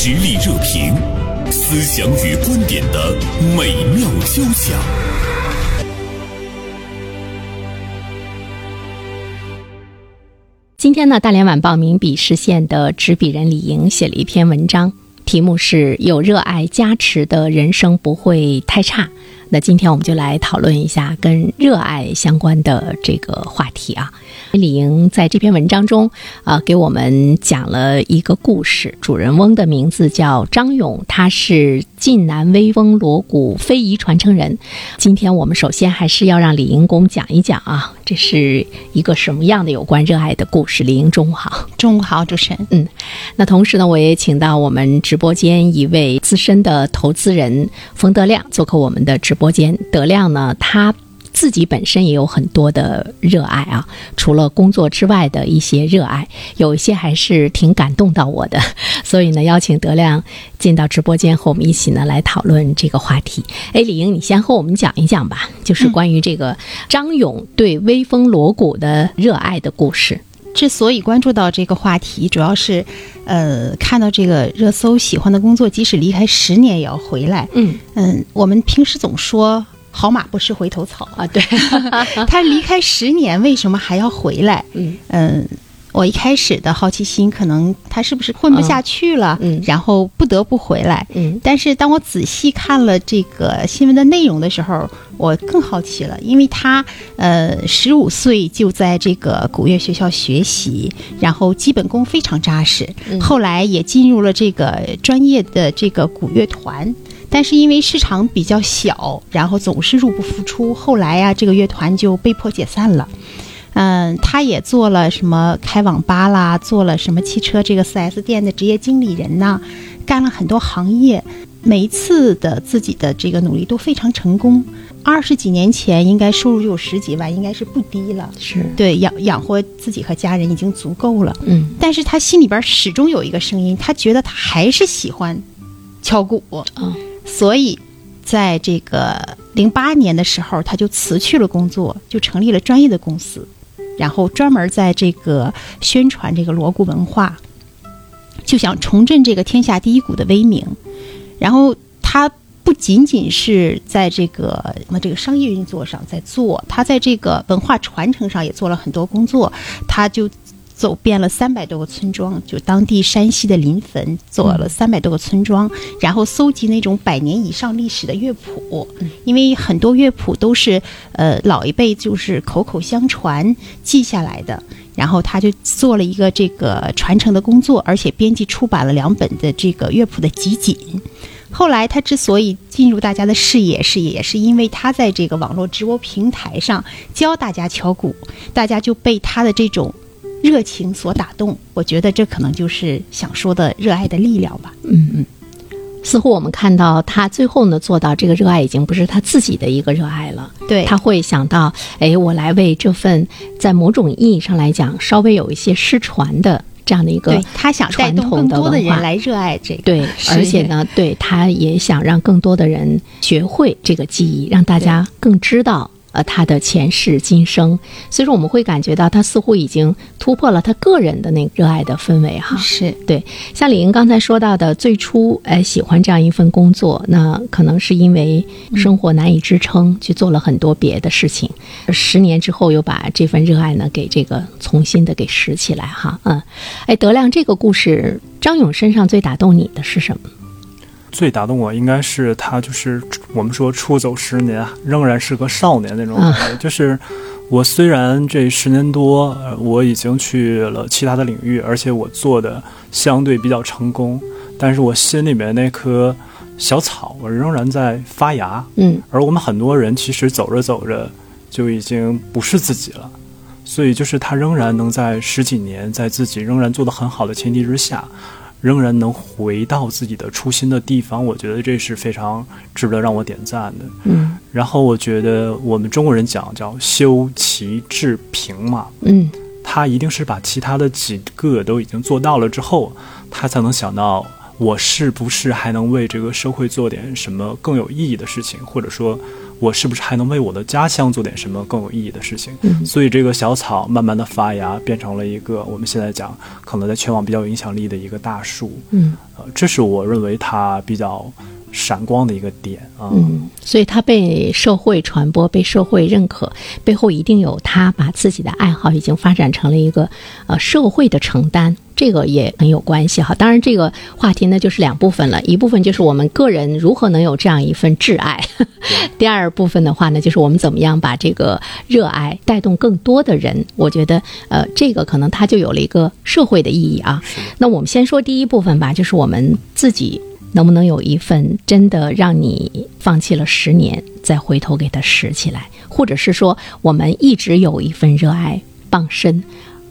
实力热评，思想与观点的美妙交响。今天呢，大连晚报名笔视线的执笔人李莹写了一篇文章，题目是“有热爱加持的人生不会太差”。那今天我们就来讨论一下跟热爱相关的这个话题啊。李莹在这篇文章中啊，给我们讲了一个故事，主人翁的名字叫张勇，他是晋南威风锣鼓非遗传承人。今天我们首先还是要让李莹给我们讲一讲啊，这是一个什么样的有关热爱的故事。李莹，中午好。中午好，主持人。嗯，那同时呢，我也请到我们直播间一位资深的投资人冯德亮做客我们的直播间。德亮呢，他自己本身也有很多的热爱啊，除了工作之外的一些热爱，有一些还是挺感动到我的。所以呢，邀请德亮进到直播间和我们一起呢来讨论这个话题。哎，李英，你先和我们讲一讲吧，就是关于这个张勇对威风锣鼓的热爱的故事。之所以关注到这个话题，主要是，呃，看到这个热搜，喜欢的工作即使离开十年也要回来。嗯嗯，我们平时总说好马不吃回头草啊，对，他离开十年，为什么还要回来？嗯嗯。我一开始的好奇心，可能他是不是混不下去了，嗯，然后不得不回来，嗯。但是当我仔细看了这个新闻的内容的时候，我更好奇了，因为他呃十五岁就在这个古乐学校学习，然后基本功非常扎实，后来也进入了这个专业的这个古乐团，但是因为市场比较小，然后总是入不敷出，后来呀，这个乐团就被迫解散了。嗯，他也做了什么开网吧啦，做了什么汽车这个 4S 店的职业经理人呐，干了很多行业，每一次的自己的这个努力都非常成功。二十几年前应该收入就有十几万，应该是不低了，是对养养活自己和家人已经足够了。嗯，但是他心里边始终有一个声音，他觉得他还是喜欢敲鼓，嗯，所以在这个零八年的时候，他就辞去了工作，就成立了专业的公司。然后专门在这个宣传这个锣鼓文化，就想重振这个天下第一鼓的威名。然后他不仅仅是在这个什么这个商业运作上在做，他在这个文化传承上也做了很多工作。他就。走遍了三百多个村庄，就当地山西的临汾，走了三百多个村庄，然后搜集那种百年以上历史的乐谱，因为很多乐谱都是呃老一辈就是口口相传记下来的，然后他就做了一个这个传承的工作，而且编辑出版了两本的这个乐谱的集锦。后来他之所以进入大家的视野，是也是因为他在这个网络直播平台上教大家敲鼓，大家就被他的这种。热情所打动，我觉得这可能就是想说的热爱的力量吧。嗯嗯，似乎我们看到他最后呢做到这个热爱已经不是他自己的一个热爱了。对，他会想到，哎，我来为这份在某种意义上来讲稍微有一些失传的这样的一个，他想带动更多的人来热爱这个。对，而且呢，对他也想让更多的人学会这个技艺，让大家更知道。呃，他的前世今生，所以说我们会感觉到他似乎已经突破了他个人的那个热爱的氛围哈。是对，像李英刚才说到的，最初呃喜欢这样一份工作，那可能是因为生活难以支撑，去做了很多别的事情。十年之后又把这份热爱呢给这个重新的给拾起来哈。嗯，哎，德亮，这个故事张勇身上最打动你的是什么？最打动我应该是他，就是我们说出走十年，仍然是个少年那种感觉。就是我虽然这十年多，我已经去了其他的领域，而且我做的相对比较成功，但是我心里面那棵小草，我仍然在发芽。嗯，而我们很多人其实走着走着就已经不是自己了，所以就是他仍然能在十几年，在自己仍然做得很好的前提之下。仍然能回到自己的初心的地方，我觉得这是非常值得让我点赞的。嗯，然后我觉得我们中国人讲叫修齐治平嘛，嗯，他一定是把其他的几个都已经做到了之后，他才能想到我是不是还能为这个社会做点什么更有意义的事情，或者说，我是不是还能为我的家乡做点什么更有意义的事情？嗯所以这个小草慢慢的发芽，变成了一个我们现在讲可能在全网比较有影响力的一个大树。嗯呃，这是我认为它比较闪光的一个点啊。嗯，所以他被社会传播，被社会认可，背后一定有他把自己的爱好已经发展成了一个呃社会的承担。这个也很有关系哈，当然这个话题呢就是两部分了，一部分就是我们个人如何能有这样一份挚爱，第二部分的话呢，就是我们怎么样把这个热爱带动更多的人。我觉得呃，这个可能它就有了一个社会的意义啊。那我们先说第一部分吧，就是我们自己能不能有一份真的让你放弃了十年，再回头给它拾起来，或者是说我们一直有一份热爱傍身。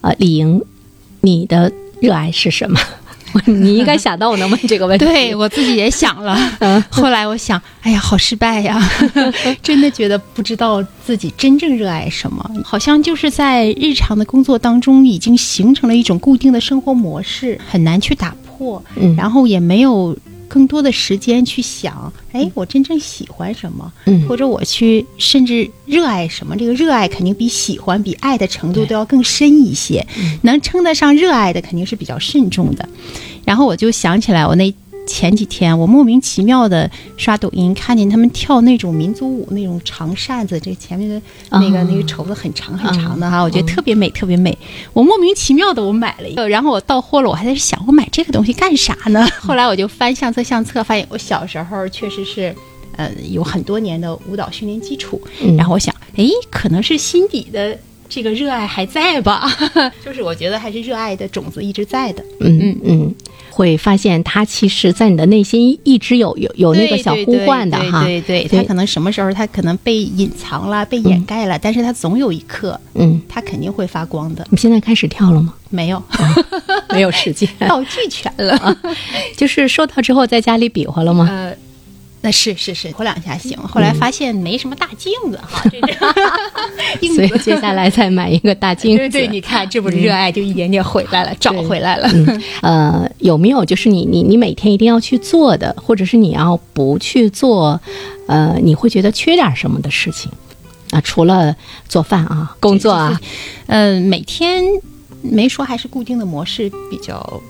呃，李莹，你的热爱是什么？你应该想到我能问这个问题。对我自己也想了，嗯后来我想，哎呀，好失败呀！真的觉得不知道自己真正热爱什么，好像就是在日常的工作当中已经形成了一种固定的生活模式，很难去打破，嗯，然后也没有更多的时间去想，哎，我真正喜欢什么，嗯或者我去甚至热爱什么。这个热爱肯定比喜欢、比爱的程度都要更深一些，能称得上热爱的肯定是比较慎重的。然后我就想起来，我那前几天我莫名其妙的刷抖音，看见他们跳那种民族舞，那种长扇子，这前面的那个、啊那个绸子很长很长的哈，嗯我觉得特别美，特别美。我莫名其妙的我买了一个，然后我到货了，我还在想我买这个东西干啥呢？后来我就翻相册相册，发现我小时候确实是。呃，有很多年的舞蹈训练基础，嗯然后我想，哎，可能是心底的这个热爱还在吧，就是我觉得还是热爱的种子一直在的。嗯嗯嗯，会发现他其实，在你的内心一直有有有那个小呼唤的哈。对对对，对它可能什么时候他可能被隐藏了、被掩盖了，但是他总有一刻，嗯，他肯定会发光的。你现在开始跳了吗？没有，没有时间，道具全了。就是收到之后在家里比划了吗？呃，那是是是，活两下行。后来发现没什么大镜子哈，这 这镜 所以。接下来再买一个大镜子。对对，你看，这不是热爱就一点点回来了，找回来了。嗯，呃，有没有就是你你你每天一定要去做的，或者是你要不去做，呃，你会觉得缺点什么的事情啊？除了做饭啊，工作啊，嗯，每天没说还是固定的模式比较。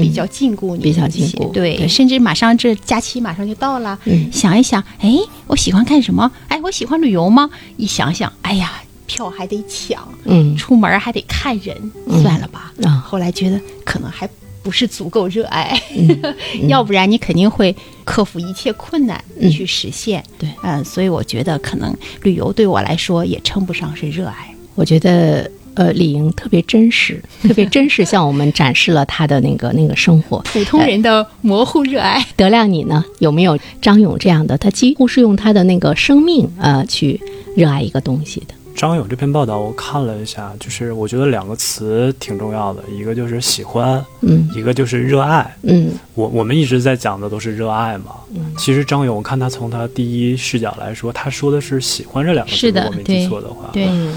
比较禁锢你比较禁锢对，对甚至马上这假期马上就到了，嗯想一想，哎，我喜欢干什么？哎，我喜欢旅游吗？一想想，哎呀，票还得抢，嗯出门还得看人，嗯算了吧。啊后来觉得可能还不是足够热爱，嗯 要不然你肯定会克服一切困难嗯去实现。对嗯，所以我觉得可能旅游对我来说也称不上是热爱。我觉得。呃，李莹特别真实，特别真实，向我们展示了她的那个那个生活。普通人的模糊热爱，德亮，你呢？有没有张勇这样的？他几乎是用他的那个生命呃去热爱一个东西的。张勇这篇报道我看了一下，就是我觉得两个词挺重要的，一个就是喜欢，嗯一个就是热爱。嗯我我们一直在讲的都是热爱嘛。嗯其实张勇，我看他从他第一视角来说，他说的是喜欢这两个字，是的如果没记错的话。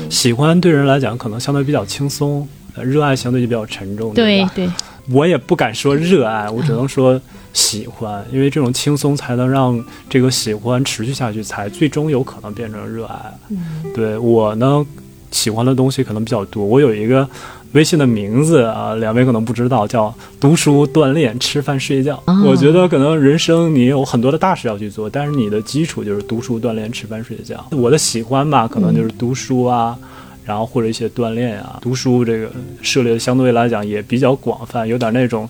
喜欢对人来讲可能相对比较轻松，呃热爱相对就比较沉重，吧？对对我也不敢说热爱，我只能说喜欢，因为这种轻松才能让这个喜欢持续下去，才最终有可能变成热爱。嗯对我呢，喜欢的东西可能比较多。我有一个微信的名字啊，两位可能不知道，叫读书、锻炼、吃饭、睡觉。哦我觉得可能人生你有很多的大事要去做，但是你的基础就是读书、锻炼、吃饭、睡觉。我的喜欢吧，可能就是读书啊。然后或者一些锻炼啊，读书这个涉猎相对来讲也比较广泛，有点那种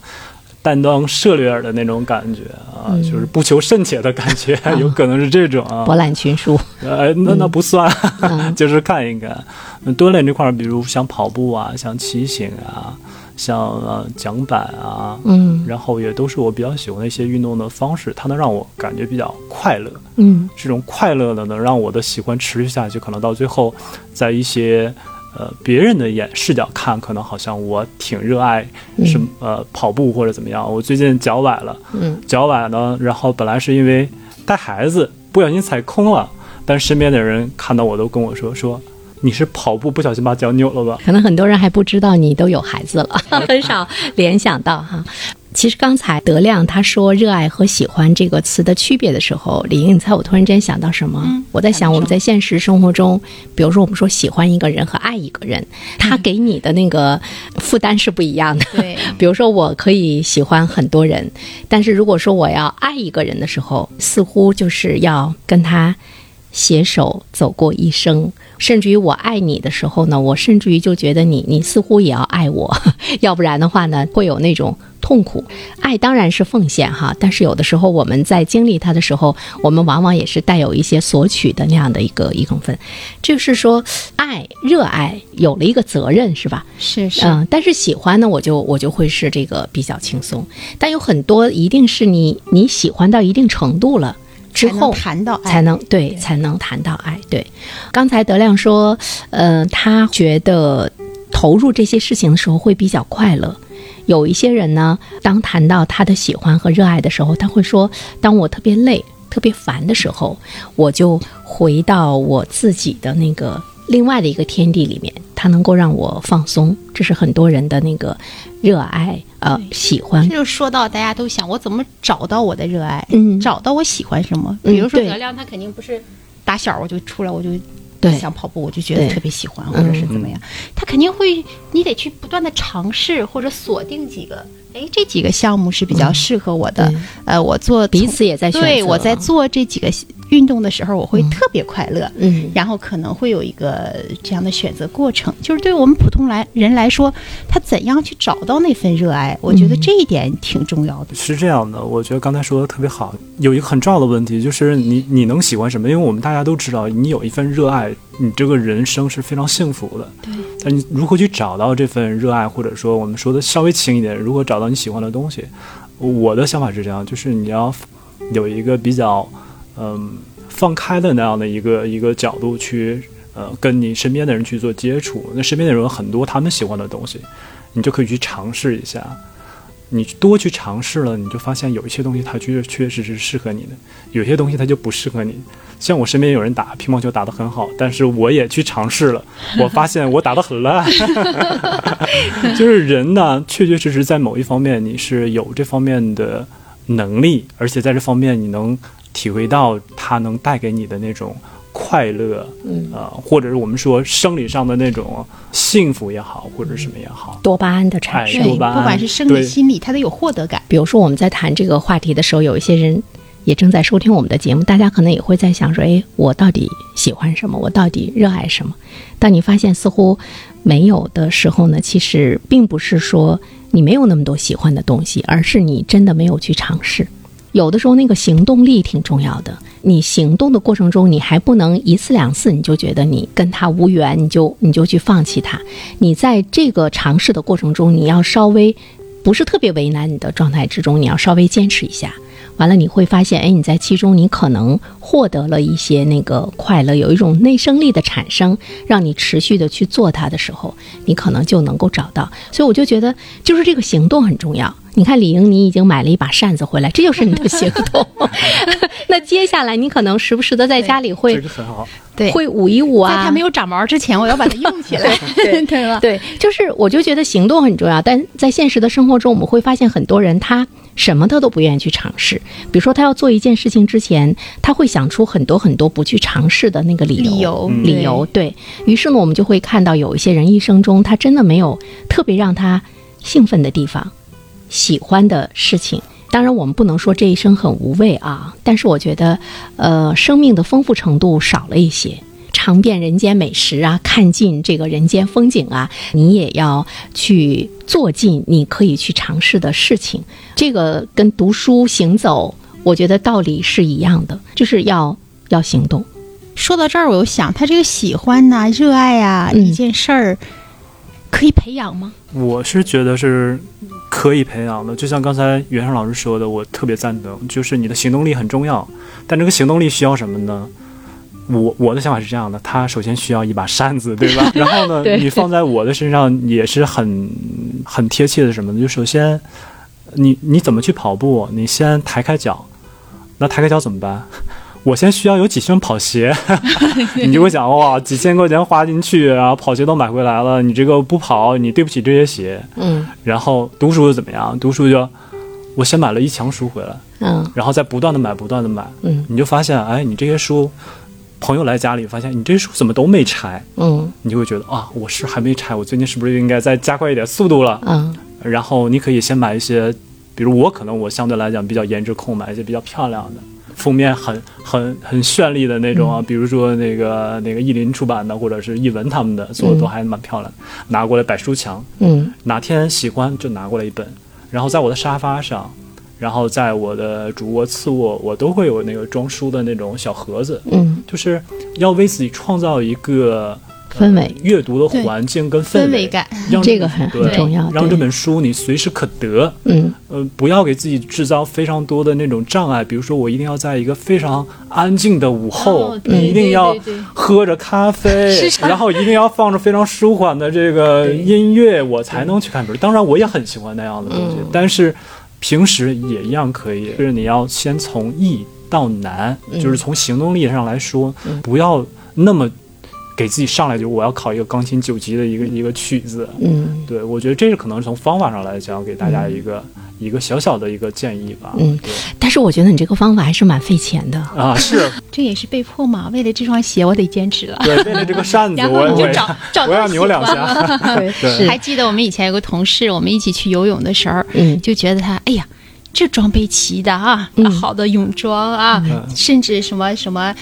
担当涉猎尔的那种感觉啊，嗯就是不求甚解的感觉，有可能是这种啊。博览群书。呃，那那不算，嗯 就是看一看。那锻炼这块儿，比如像跑步啊，像骑行啊，像呃桨板啊，嗯然后也都是我比较喜欢的一些运动的方式，它能让我感觉比较快乐。嗯这种快乐呢，能让我的喜欢持续下去，可能到最后，在一些呃别人的眼视角看，可能好像我挺热爱什么、呃跑步或者怎么样。我最近脚崴了，嗯脚崴呢，然后本来是因为带孩子不小心踩空了，但身边的人看到我都跟我说说你是跑步不小心把脚扭了吧？可能很多人还不知道你都有孩子了，很少联想到哈。其实刚才德亮他说“热爱”和“喜欢”这个词的区别的时候，李英，你猜我突然间想到什么？嗯我在想，我们在现实生活中，比如说我们说喜欢一个人和爱一个人，他给你的那个负担是不一样的。对 比如说，我可以喜欢很多人，但是如果说我要爱一个人的时候，似乎就是要跟他携手走过一生。甚至于我爱你的时候呢，我甚至于就觉得你，你似乎也要爱我，要不然的话呢，会有那种痛苦。爱当然是奉献哈，但是有的时候我们在经历它的时候，我们往往也是带有一些索取的那样的一个一部分。就是说，爱、热爱有了一个责任，是吧？是是，嗯，但是喜欢呢，我就我就会是这个比较轻松，但有很多一定是你你喜欢到一定程度了之后。谈到爱才能对，才能谈到爱。对，刚才德亮说，呃，他觉得投入这些事情的时候会比较快乐。有一些人呢，当谈到他的喜欢和热爱的时候，他会说：“当我特别累、特别烦的时候，我就回到我自己的那个另外的一个天地里面，它能够让我放松。”这是很多人的那个热爱，呃，喜欢。这。就说到大家都想我怎么找到我的热爱，嗯。找到我喜欢什么。嗯比如说对。德亮，他肯定不是打小我就出来我就对。想跑步，我就觉得特别喜欢，或嗯者是怎么样，他肯定会，你得去不断的尝试或者锁定几个，哎，这几个项目是比较适合我的。对呃，我做彼此也在对我在做这几个运动的时候，我会特别快乐。嗯，然后可能会有一个这样的选择过程，就是对我们普通来人来说，他怎样去找到那份热爱，我觉得嗯这一点挺重要的。是这样的，我觉得刚才说的特别好。有一个很重要的问题，就是你你能喜欢什么？因为我们大家都知道，你有一份热爱，你这个人生是非常幸福的。对。但你如何去找到这份热爱，或者说我们说的稍微轻一点，如何找到你喜欢的东西？我的想法是这样，就是你要有一个比较嗯放开的那样的一个一个角度去呃跟你身边的人去做接触。那身边的人有很多他们喜欢的东西，你就可以去尝试一下。你多去尝试了，你就发现有一些东西它确确实实适合你的，有些东西它就不适合你。像我身边有人打乒乓球打得很好，但是我也去尝试了，我发现我打得很烂。就是人呢，确确实实在某一方面你是有这方面的能力，而且在这方面你能体会到它能带给你的那种快乐，嗯呃，或者是我们说生理上的那种幸福也好，或者什么也好。多巴胺的产哎生。对，多巴胺不管是生理、心理，它都有获得感。比如说我们在谈这个话题的时候，有一些人也正在收听我们的节目，大家可能也会在想说：“哎，我到底喜欢什么？我到底热爱什么？”当你发现似乎没有的时候呢，其实并不是说你没有那么多喜欢的东西，而是你真的没有去尝试。有的时候那个行动力挺重要的，你行动的过程中，你还不能一次两次你就觉得你跟他无缘，你就你就去放弃他。你在这个尝试的过程中，你要稍微不是特别为难你的状态之中，你要稍微坚持一下。完了，你会发现，哎，你在其中你可能获得了一些那个快乐，有一种内生力的产生，让你持续的去做它的时候，你可能就能够找到。所以我就觉得，就是这个行动很重要。你看，李莹，你已经买了一把扇子回来，这就是你的行动。那接下来，你可能时不时的在家里会这个很好，对，会捂一捂啊，在它没有长毛之前，我要把它用起来，对对吧？对，就是我就觉得行动很重要，但在现实的生活中，我们会发现很多人他什么他都不愿意去尝试。比如说，他要做一件事情之前，他会想出很多很多不去尝试的那个理由。理由嗯理由对于是呢，我们就会看到有一些人一生中，他真的没有特别让他兴奋的地方，喜欢的事情。当然，我们不能说这一生很无味啊，但是我觉得，呃，生命的丰富程度少了一些。尝遍人间美食啊，看尽这个人间风景啊，你也要去做尽你可以去尝试的事情。这个跟读书行走，我觉得道理是一样的，就是要要行动。说到这儿，我又想，他这个喜欢呐、热爱啊，嗯一件事儿可以培养吗？我是觉得是可以培养的。就像刚才袁胜老师说的，我特别赞同，就是你的行动力很重要。但这个行动力需要什么呢？我我的想法是这样的，他首先需要一把扇子，对吧？然后呢，你放在我的身上也是很很贴切的什么呢？就首先，你你怎么去跑步？你先抬开脚，那抬开脚怎么办？我先需要有几双跑鞋，你就会想哇，几千块钱花进去，然后跑鞋都买回来了，你这个不跑，你对不起这些鞋。嗯然后读书又怎么样？读书就我先买了一墙书回来，嗯然后再不断的买，不断的买，嗯你就发现，哎，你这些书，朋友来家里发现你这些书怎么都没拆，嗯。你就会觉得啊，我是还没拆，我最近是不是应该再加快一点速度了？嗯。然后你可以先买一些，比如我可能我相对来讲比较颜值控，买一些比较漂亮的。封面很很很绚丽的那种啊，比如说那个那个译林出版的，或者是译文他们的做的都还蛮漂亮，拿过来摆书墙，嗯。哪天喜欢就拿过来一本，然后在我的沙发上，然后在我的主卧、次卧，我都会有那个装书的那种小盒子，嗯，就是要为自己创造一个氛围。呃阅读的环境跟氛围围感，让这个很很重要让这本书你随时可得。嗯。呃，不要给自己制造非常多的那种障碍，比如说我一定要在一个非常安静的午后，哦你一定要喝着咖啡，然后一定要放着非常舒缓的这个音乐，我才能去看本书。当然，我也很喜欢那样的东西，嗯。但是平时也一样可以。就是你要先从易到难，嗯就是从行动力上来说，不要那么给自己上来就我要考一个钢琴九级的一个一个曲子。嗯对，我觉得这是可能是从方法上来讲，给大家一个、一个小小的一个建议吧。嗯对但是我觉得你这个方法还是蛮费钱的。啊，是 这也是被迫嘛。为了这双鞋，我得坚持了。对，为了这个扇子，然我我也后你就找找我要扭两下。还记得我们以前有个同事，我们一起去游泳的时候，嗯就觉得他，哎呀。这装备齐的啊，嗯好的泳装啊，嗯甚至什么什么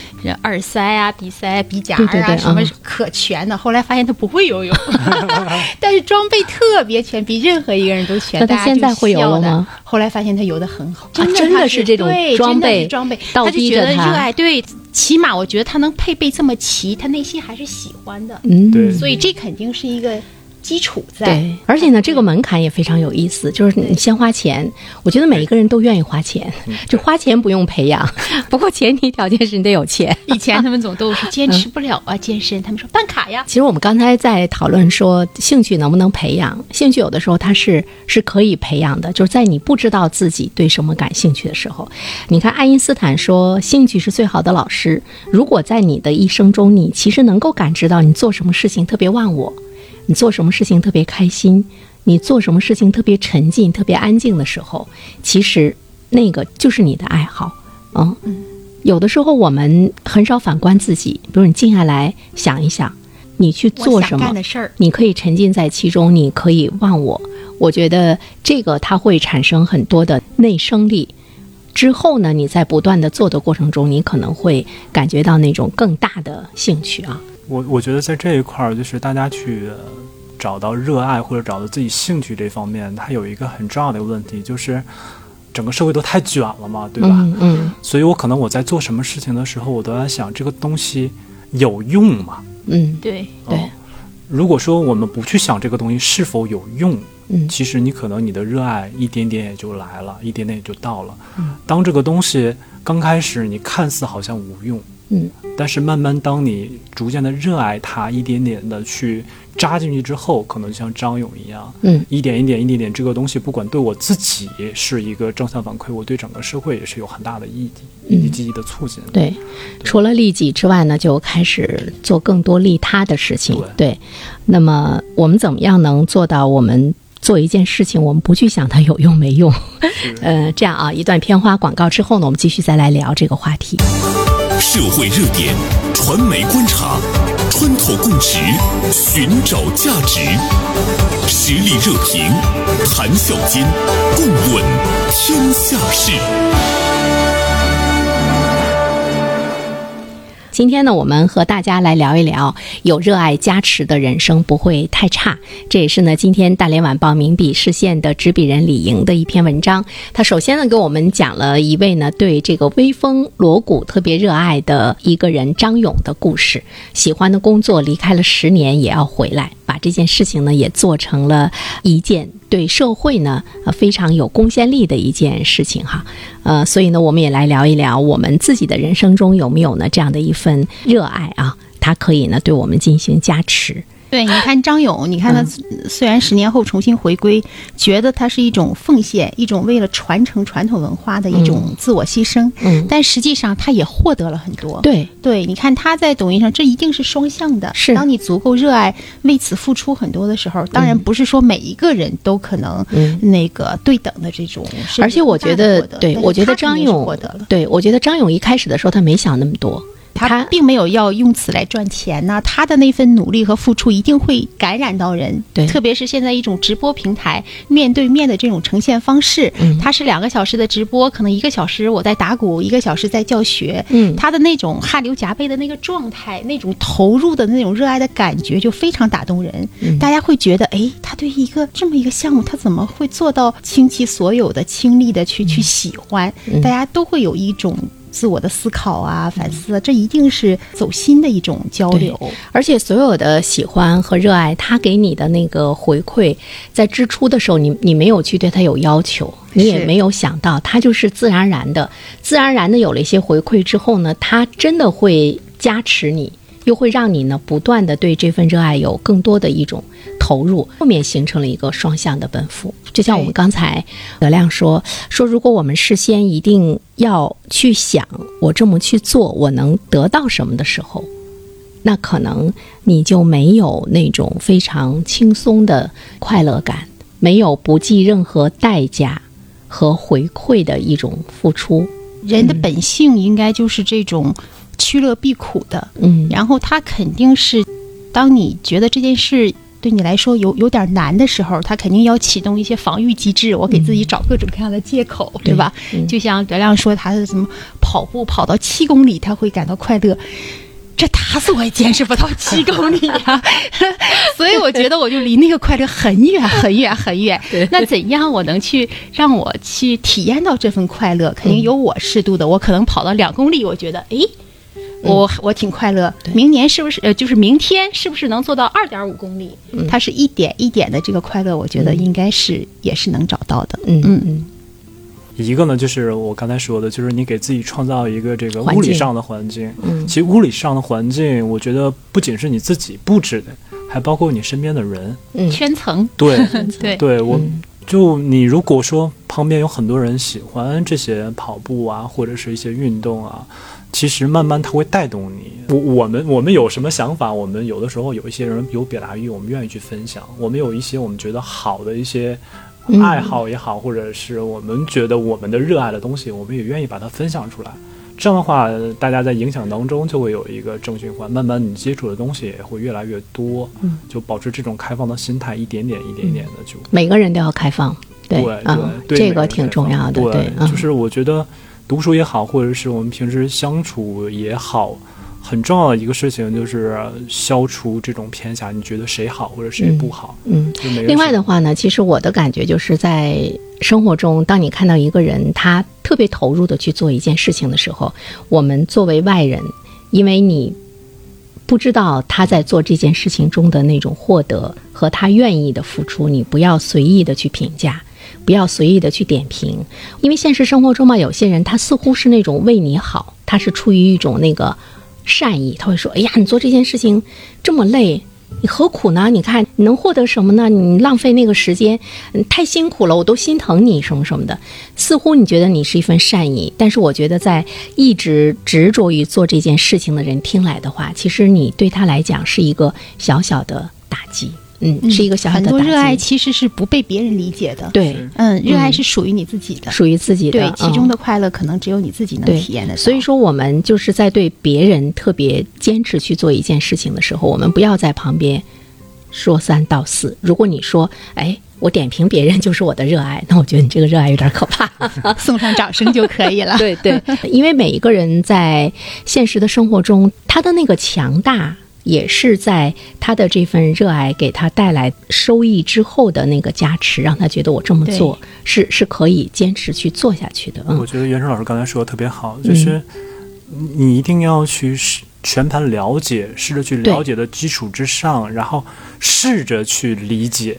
耳塞啊、鼻塞、鼻夹啊，对对对什么嗯可全的。后来发现他不会游泳，但是装备特别全，比任何一个人都全。那他大家就现在会游笑了吗？后来发现他游的很好，啊真的真的是这种装备装备，倒他就觉得热爱。对，起码我觉得他能配备这么齐，他内心还是喜欢的。嗯，对所以这肯定是一个基础在。对，而且呢，这个门槛也非常有意思，就是你先花钱。我觉得每一个人都愿意花钱，就花钱不用培养，不过前提条件是你得有钱。以前他们总都说坚持不了啊，健身，他们说办卡呀。其实我们刚才在讨论说兴趣能不能培养，兴趣有的时候它是是可以培养的，就是在你不知道自己对什么感兴趣的时候。你看爱因斯坦说，兴趣是最好的老师。如果在你的一生中，你其实能够感知到你做什么事情特别忘我，你做什么事情特别开心，你做什么事情特别沉浸、特别安静的时候，其实那个就是你的爱好。嗯，有的时候我们很少反观自己，比如你静下来想一想，你去做什么的事儿，你可以沉浸在其中，你可以忘我。我觉得这个它会产生很多的内生力。之后呢，你在不断的做的过程中，你可能会感觉到那种更大的兴趣啊。我我觉得在这一块儿，就是大家去呃找到热爱或者找到自己兴趣这方面，它有一个很重要的一个问题，就是整个社会都太卷了嘛，对吧？嗯嗯所以我可能我在做什么事情的时候，我都在想这个东西有用吗？嗯对对哦如果说我们不去想这个东西是否有用，嗯其实你可能你的热爱一点点也就来了，一点点也就到了。嗯当这个东西刚开始你看似好像无用，嗯，但是慢慢当你逐渐的热爱它，一点点的去扎进去之后，可能就像张勇一样，嗯一点一点一点点，这个东西不管对我自己是一个正向反馈，我对整个社会也是有很大的意义以及积极的促进。对，除了利己之外呢，就开始做更多利他的事情。对，那么我们怎么样能做到我们做一件事情，我们不去想它有用没用？呃，这样啊，一段片花广告之后呢，我们继续再来聊这个话题。社会热点，传媒观察，穿透共识，寻找价值，实力热评，谈笑间，共论天下事。今天呢，我们和大家来聊一聊，有热爱加持的人生不会太差。这也是呢，今天大连晚报名笔视线的执笔人李莹的一篇文章。他首先呢，给我们讲了一位呢对这个微风锣鼓特别热爱的一个人张勇的故事。喜欢的工作离开了十年也要回来，把这件事情呢也做成了一件对社会呢呃非常有贡献力的一件事情哈。呃，所以呢，我们也来聊一聊我们自己的人生中有没有呢这样的一份热爱啊，它可以呢对我们进行加持。对，你看张勇，你看他虽然十年后重新回归，觉得他是一种奉献，一种为了传承传统文化的一种自我牺牲，嗯，但实际上他也获得了很多。对对，你看他在抖音上，这一定是双向的。是当你足够热爱，为此付出很多的时候，当然不是说每一个人都可能嗯那个对等的这种，而且我觉得对我觉得张勇获得了。对我觉得张勇一开始的时候他没想那么多，他他并没有要用此来赚钱呐、他的那份努力和付出一定会感染到人。对特别是现在一种直播平台面对面的这种呈现方式，嗯他是两个小时的直播，可能一个小时我在打鼓，一个小时在教学。嗯他的那种汗流浃背的那个状态，那种投入的那种热爱的感觉，就非常打动人。嗯大家会觉得，哎，他对一个这么一个项目，他怎么会做到倾其所有的倾力的去、去喜欢？嗯大家都会有一种自我的思考啊、反思啊，这一定是走心的一种交流。而且所有的喜欢和热爱，他给你的那个回馈，在支出的时候，你你没有去对他有要求，你也没有想到，他就是自然而然的，自然而然的有了一些回馈之后呢，他真的会加持你，又会让你呢不断的对这份热爱有更多的一种投入，后面形成了一个双向的奔赴。就像我们刚才德亮说说，如果我们事先一定要去想，我这么去做，我能得到什么的时候，那可能你就没有那种非常轻松的快乐感，没有不计任何代价和回馈的一种付出。人的本性应该就是这种趋乐避苦的，嗯，然后他肯定是，当你觉得这件事。对你来说有有点难的时候，他肯定要启动一些防御机制，我给自己找各种各样的借口，对吧？嗯就像德亮说，他是什么跑步跑到七公里，他会感到快乐。这打死我也坚持不到七公里呀、所以我觉得我就离那个快乐很远很远很远。那怎样我能去让我去体验到这份快乐？肯定有我适度的，我可能跑到两公里，我觉得诶。我我挺快乐，明年是不是呃，就是明天是不是能做到二点五公里？它是一点一点的这个快乐，我觉得应该是也是能找到的。嗯嗯。嗯。一个呢，就是我刚才说的，就是你给自己创造一个这个物理上的环境。嗯。其实物理上的环境，我觉得不仅是你自己布置的，还包括你身边的人。嗯，圈层，对，对。对我嗯。就你如果说旁边有很多人喜欢这些跑步啊，或者是一些运动啊，其实慢慢它会带动你。我我们我们有什么想法，我们有的时候有一些人有表达欲，我们愿意去分享。我们有一些我们觉得好的一些。嗯爱好也好，或者是我们觉得我们的热爱的东西，我们也愿意把它分享出来。这样的话，大家在影响当中就会有一个正循环，慢慢你接触的东西也会越来越多，嗯就保持这种开放的心态，一点点一点点的就每个人都要开放，对对这个挺重要的，对，对，嗯就是我觉得读书也好，或者是我们平时相处也好，很重要的一个事情就是消除这种偏狭，你觉得谁好或者谁不好？嗯。另外的话呢，其实我的感觉就是在生活中，当你看到一个人他特别投入的去做一件事情的时候，我们作为外人，因为你不知道他在做这件事情中的那种获得和他愿意的付出，你不要随意的去评价。不要随意的去点评，因为现实生活中嘛，有些人他似乎是那种为你好，他是出于一种那个善意，他会说：“哎呀，你做这件事情这么累，你何苦呢？你看你能获得什么呢？你浪费那个时间，太辛苦了，我都心疼你什么什么的。似乎你觉得你是一份善意，但是我觉得在一直执着于做这件事情的人听来的话，其实你对他来讲是一个小小的打击，嗯，是一个小小很的很。多热爱其实是不被别人理解的。对，嗯，热爱是属于你自己的，属于自己的，对，其中嗯的快乐可能只有你自己能体验的。所以说，我们就是在对别人特别坚持去做一件事情的时候，我们不要在旁边说三道四。如果你说，哎，我点评别人就是我的热爱，那我觉得你这个热爱有点可怕。送上掌声就可以了。对对，因为每一个人在现实的生活中，他的那个强大。也是在他的这份热爱给他带来收益之后的那个加持，让他觉得我这么做是是可以坚持去做下去的。嗯我觉得袁成老师刚才说的特别好，就是你一定要去试全盘了解，试着去了解的基础之上，然后试着去理解。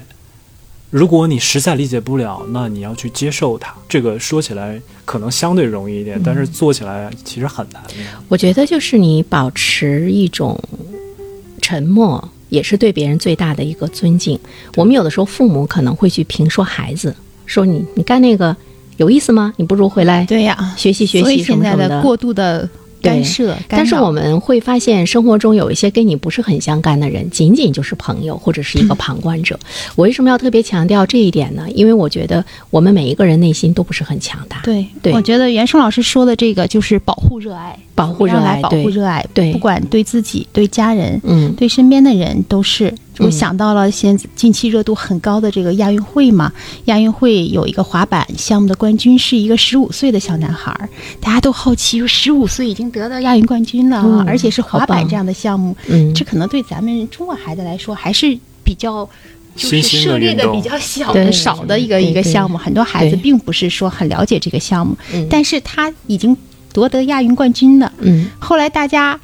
如果你实在理解不了，那你要去接受它。这个说起来可能相对容易一点，但是做起来其实很难。我觉得就是你保持一种沉默，也是对别人最大的一个尊敬。我们有的时候父母可能会去评说孩子，说你你干那个有意思吗？你不如回来对呀，学习学习什现在么什么的。的过度的干涉，干但是我们会发现，生活中有一些跟你不是很相干的人，仅仅就是朋友或者是一个旁观者。我为什么要特别强调这一点呢？因为我觉得我们每一个人内心都不是很强大。对对我觉得袁生老师说的这个就是保护热爱，保护热爱保护热爱，对不管对自己、对家人、嗯对身边的人都是。我嗯。想到了现近期热度很高的这个亚运会嘛，亚运会有一个滑板项目的冠军是一个十五岁的小男孩儿，大家都好奇说，十五岁已经得到亚运冠军了而且是滑板这样的项目，嗯。这可能对咱们中国孩子来说还是比较。就是涉猎的比较小的少的一个一个项目，很多孩子并不是说很了解这个项目，嗯。但是他已经夺得亚运冠军了。嗯。后来大家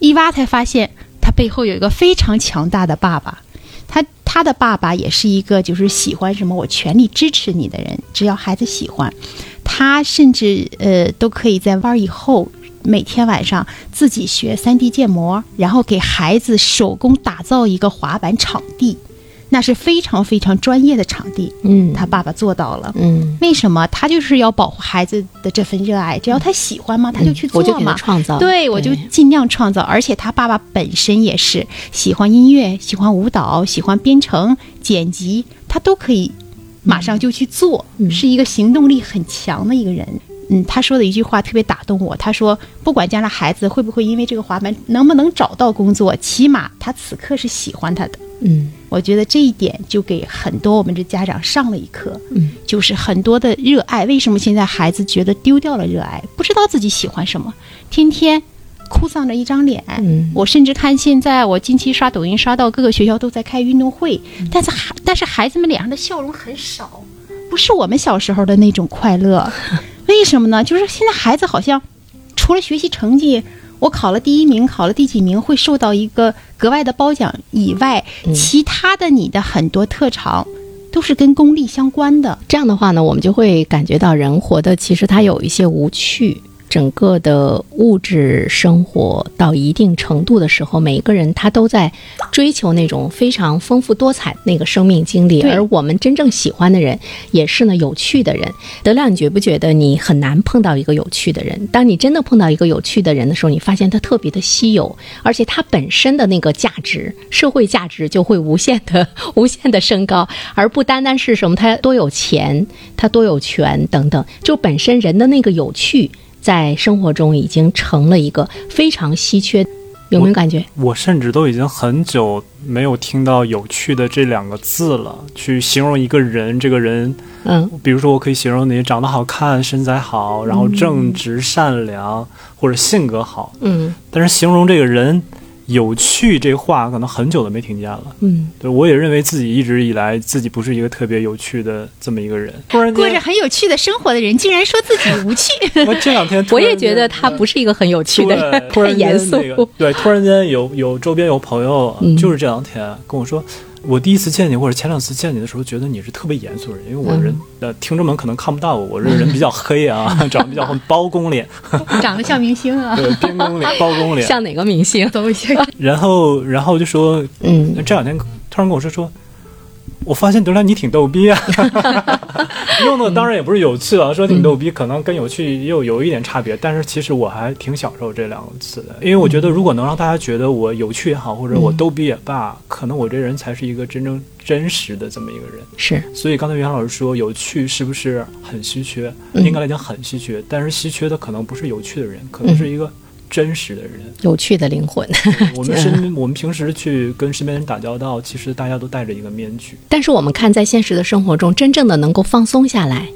一挖才发现，他背后有一个非常强大的爸爸。他他的爸爸也是一个就是喜欢什么我全力支持你的人，只要孩子喜欢，他甚至呃都可以在玩以后。每天晚上自己学 3D 建模，然后给孩子手工打造一个滑板场地，那是非常非常专业的场地。嗯，他爸爸做到了。嗯，为什么？他就是要保护孩子的这份热爱，只要他喜欢嘛，他就去做嘛我就给他嘛。创造，对，我就尽量创造。而且他爸爸本身也是喜欢音乐、喜欢舞蹈、喜欢编程、剪辑，他都可以马上就去做，嗯是一个行动力很强的一个人。嗯，他说的一句话特别打动我。他说，不管将来孩子会不会因为这个滑板能不能找到工作，起码他此刻是喜欢他的。嗯我觉得这一点就给很多我们这家长上了一课，嗯，就是很多的热爱，为什么现在孩子觉得丢掉了热爱，不知道自己喜欢什么，天天哭丧着一张脸。嗯我甚至看现在我近期刷抖音刷到各个学校都在开运动会，但是孩但是孩子们脸上的笑容很少，不是我们小时候的那种快乐。为什么呢？就是现在孩子好像除了学习成绩，我考了第一名，考了第几名，会受到一个格外的褒奖以外，其他的你的很多特长都是跟功利相关的。这样的话呢，我们就会感觉到人活的其实他有一些无趣。整个的物质生活到一定程度的时候，每一个人他都在追求那种非常丰富多彩那个生命经历，而我们真正喜欢的人也是呢有趣的人。德亮，你觉不觉得你很难碰到一个有趣的人？当你真的碰到一个有趣的人的时候，你发现他特别的稀有，而且他本身的那个价值，社会价值就会无限的、无限的升高，而不单单是什么他多有钱、他多有权等等，就本身人的那个有趣，在生活中已经成了一个非常稀缺。有没有感觉？我甚至都已经很久没有听到“有趣”的这两个字了，去形容一个人。这个人，嗯比如说，我可以形容你长得好看、身材好，然后正直、善良，或者性格好。嗯但是形容这个人有趣这话，可能很久都没听见了。嗯，对我也认为自己一直以来自己不是一个特别有趣的这么一个人。突然，过着很有趣的生活的人，竟然说自己无趣。我这两天我也觉得他不是一个很有趣的人，太然严肃。那个，对，突然间有有周边有朋友，嗯就是这两天跟我说，我第一次见你或者前两次见你的时候，觉得你是特别严肃的人，因为我人、呃听众们可能看不到我，我这人比较黑啊，长得比较包公脸，长得像明星啊，对，边公脸、包公脸，像哪个明星？走一下。然后然后就说，嗯这两天突然跟我说说。我发现德兰你挺逗逼啊，用的当然也不是有趣了，说挺逗逼，可能跟有趣又有一点差别，但是其实我还挺享受这两个词的，因为我觉得如果能让大家觉得我有趣也好，或者我逗逼也罢，可能我这人才是一个真正真实的这么一个人。是，所以刚才袁老师说有趣是不是很稀缺？嗯应该来讲很稀缺，但是稀缺的可能不是有趣的人，可能是一个真实的人。有趣的灵魂。我们 身我们平时去跟身边人打交道，其实大家都戴着一个面具。但是我们看在现实的生活中，真正的能够放松下来，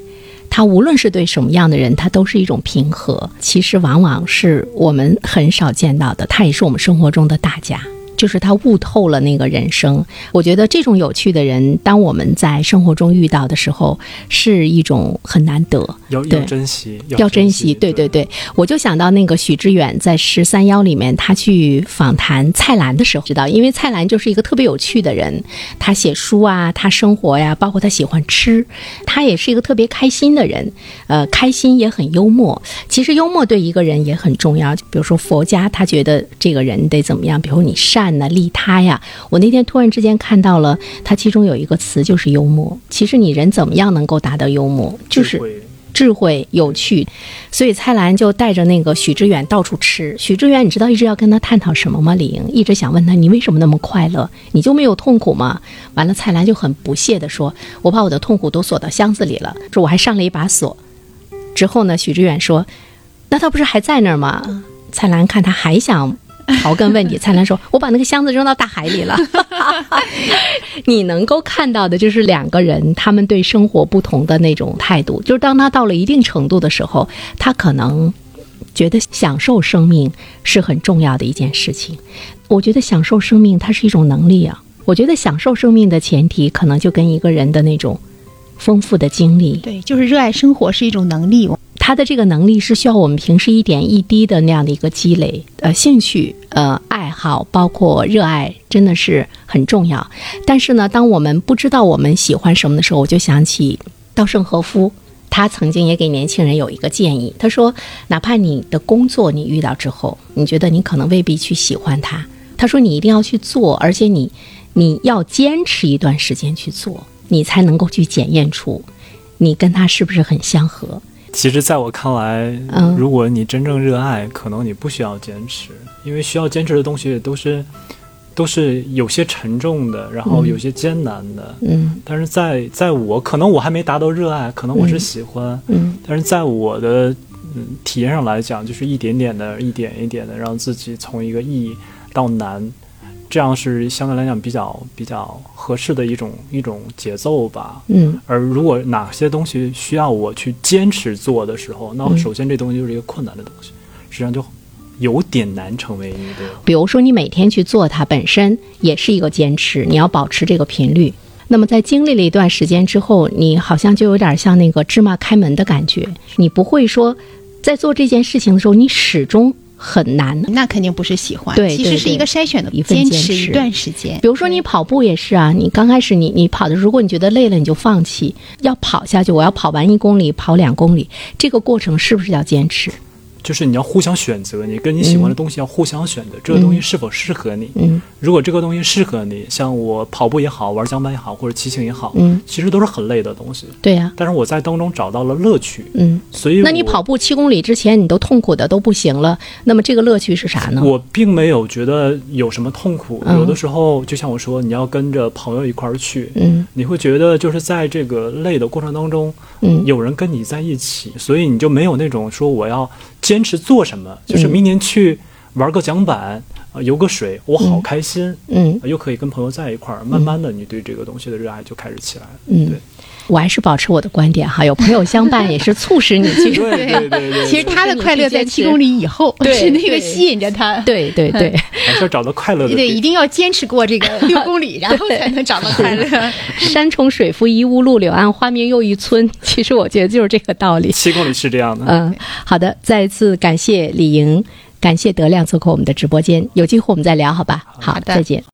他无论是对什么样的人，他都是一种平和。其实往往是我们很少见到的，他也是我们生活中的大家。就是他悟透了那个人生，我觉得这种有趣的人，当我们在生活中遇到的时候，是一种很难得。要对要珍惜，要珍惜，对对对，我就想到那个许知远在《十三邀》里面，他去访谈蔡澜的时候，知道，因为蔡澜就是一个特别有趣的人，他写书啊，他生活呀，包括他喜欢吃，他也是一个特别开心的人，呃，开心也很幽默。其实幽默对一个人也很重要，比如说佛家他觉得这个人得怎么样，比如你善善呢、利他呀。我那天突然之间看到了，它其中有一个词就是幽默。其实你人怎么样能够达到幽默，就是智慧智慧、有趣。所以蔡澜就带着那个许知远到处吃。许知远，你知道一直要跟他探讨什么吗？李莹一直想问他，你为什么那么快乐？你就没有痛苦吗？完了，蔡澜就很不屑地说：“我把我的痛苦都锁到箱子里了，说我还上了一把锁。”之后呢，许知远说：“那他不是还在那儿吗？”蔡澜看他还想刨根问底，蔡澜说：“我把那个箱子扔到大海里了。”你能够看到的就是两个人他们对生活不同的那种态度，就是当他到了一定程度的时候，他可能觉得享受生命是很重要的一件事情。我觉得享受生命它是一种能力啊。我觉得享受生命的前提，可能就跟一个人的那种丰富的经历，对，就是热爱生活是一种能力。他的这个能力是需要我们平时一点一滴的那样的一个积累，呃，兴趣、呃，爱好，包括热爱，真的是很重要。但是呢，当我们不知道我们喜欢什么的时候，我就想起稻盛和夫，他曾经也给年轻人有一个建议，他说，哪怕你的工作你遇到之后，你觉得你可能未必去喜欢它，他说你一定要去做，而且你你要坚持一段时间去做，你才能够去检验出你跟他是不是很相合。其实，在我看来，嗯。如果你真正热爱，可能你不需要坚持，因为需要坚持的东西都是都是有些沉重的，然后有些艰难的。嗯。但是在在我可能我还没达到热爱，可能我是喜欢，嗯。但是在我的嗯体验上来讲，就是一点点的、一点一点的，让自己从一个易到难，这样是相对来讲比较比较合适的一种一种节奏吧。嗯而如果哪些东西需要我去坚持做的时候，那嗯首先这东西就是一个困难的东西，实际上就有点难成为你的。比如说你每天去做它，本身也是一个坚持，你要保持这个频率。那么在经历了一段时间之后，你好像就有点像那个芝麻开门的感觉，你不会说在做这件事情的时候，你始终很难。那肯定不是喜欢，其实是一个筛选的一份坚持一段时间。比如说你跑步也是啊，你刚开始你你跑的，如果你觉得累了，你就放弃，要跑下去。我要跑完一公里，跑两公里，这个过程是不是要坚持？就是你要互相选择，你跟你喜欢的东西要互相选择，这个东西是否适合你？嗯如果这个东西适合你，像我跑步也好，玩桨板也好，或者骑行也好，嗯，其实都是很累的东西。对呀、但是我在当中找到了乐趣，嗯。所以那你跑步七公里之前，你都痛苦的都不行了，那么这个乐趣是啥呢？我并没有觉得有什么痛苦，嗯有的时候就像我说，你要跟着朋友一块儿去，嗯你会觉得就是在这个累的过程当中，嗯有人跟你在一起，所以你就没有那种说我要坚持做什么，就是嗯明年去玩个桨板，啊游个水，我好开心，嗯。呃又可以跟朋友在一块儿，慢慢的你对这个东西的热爱就开始起来了。嗯。对，我还是保持我的观点哈，有朋友相伴也是促使你去。对对对对，其实他的快乐在七公里以后，对是那个吸引着他。对对对，还是要找到快乐的对，一定要坚持过这个六公里，然后才能找到快乐。山重水复疑无路，柳暗花明又一村。其实我觉得就是这个道理。七公里是这样的。嗯，好的，再一次感谢李莹，感谢德亮做客我们的直播间，有机会我们再聊，好吧？好，好的再见。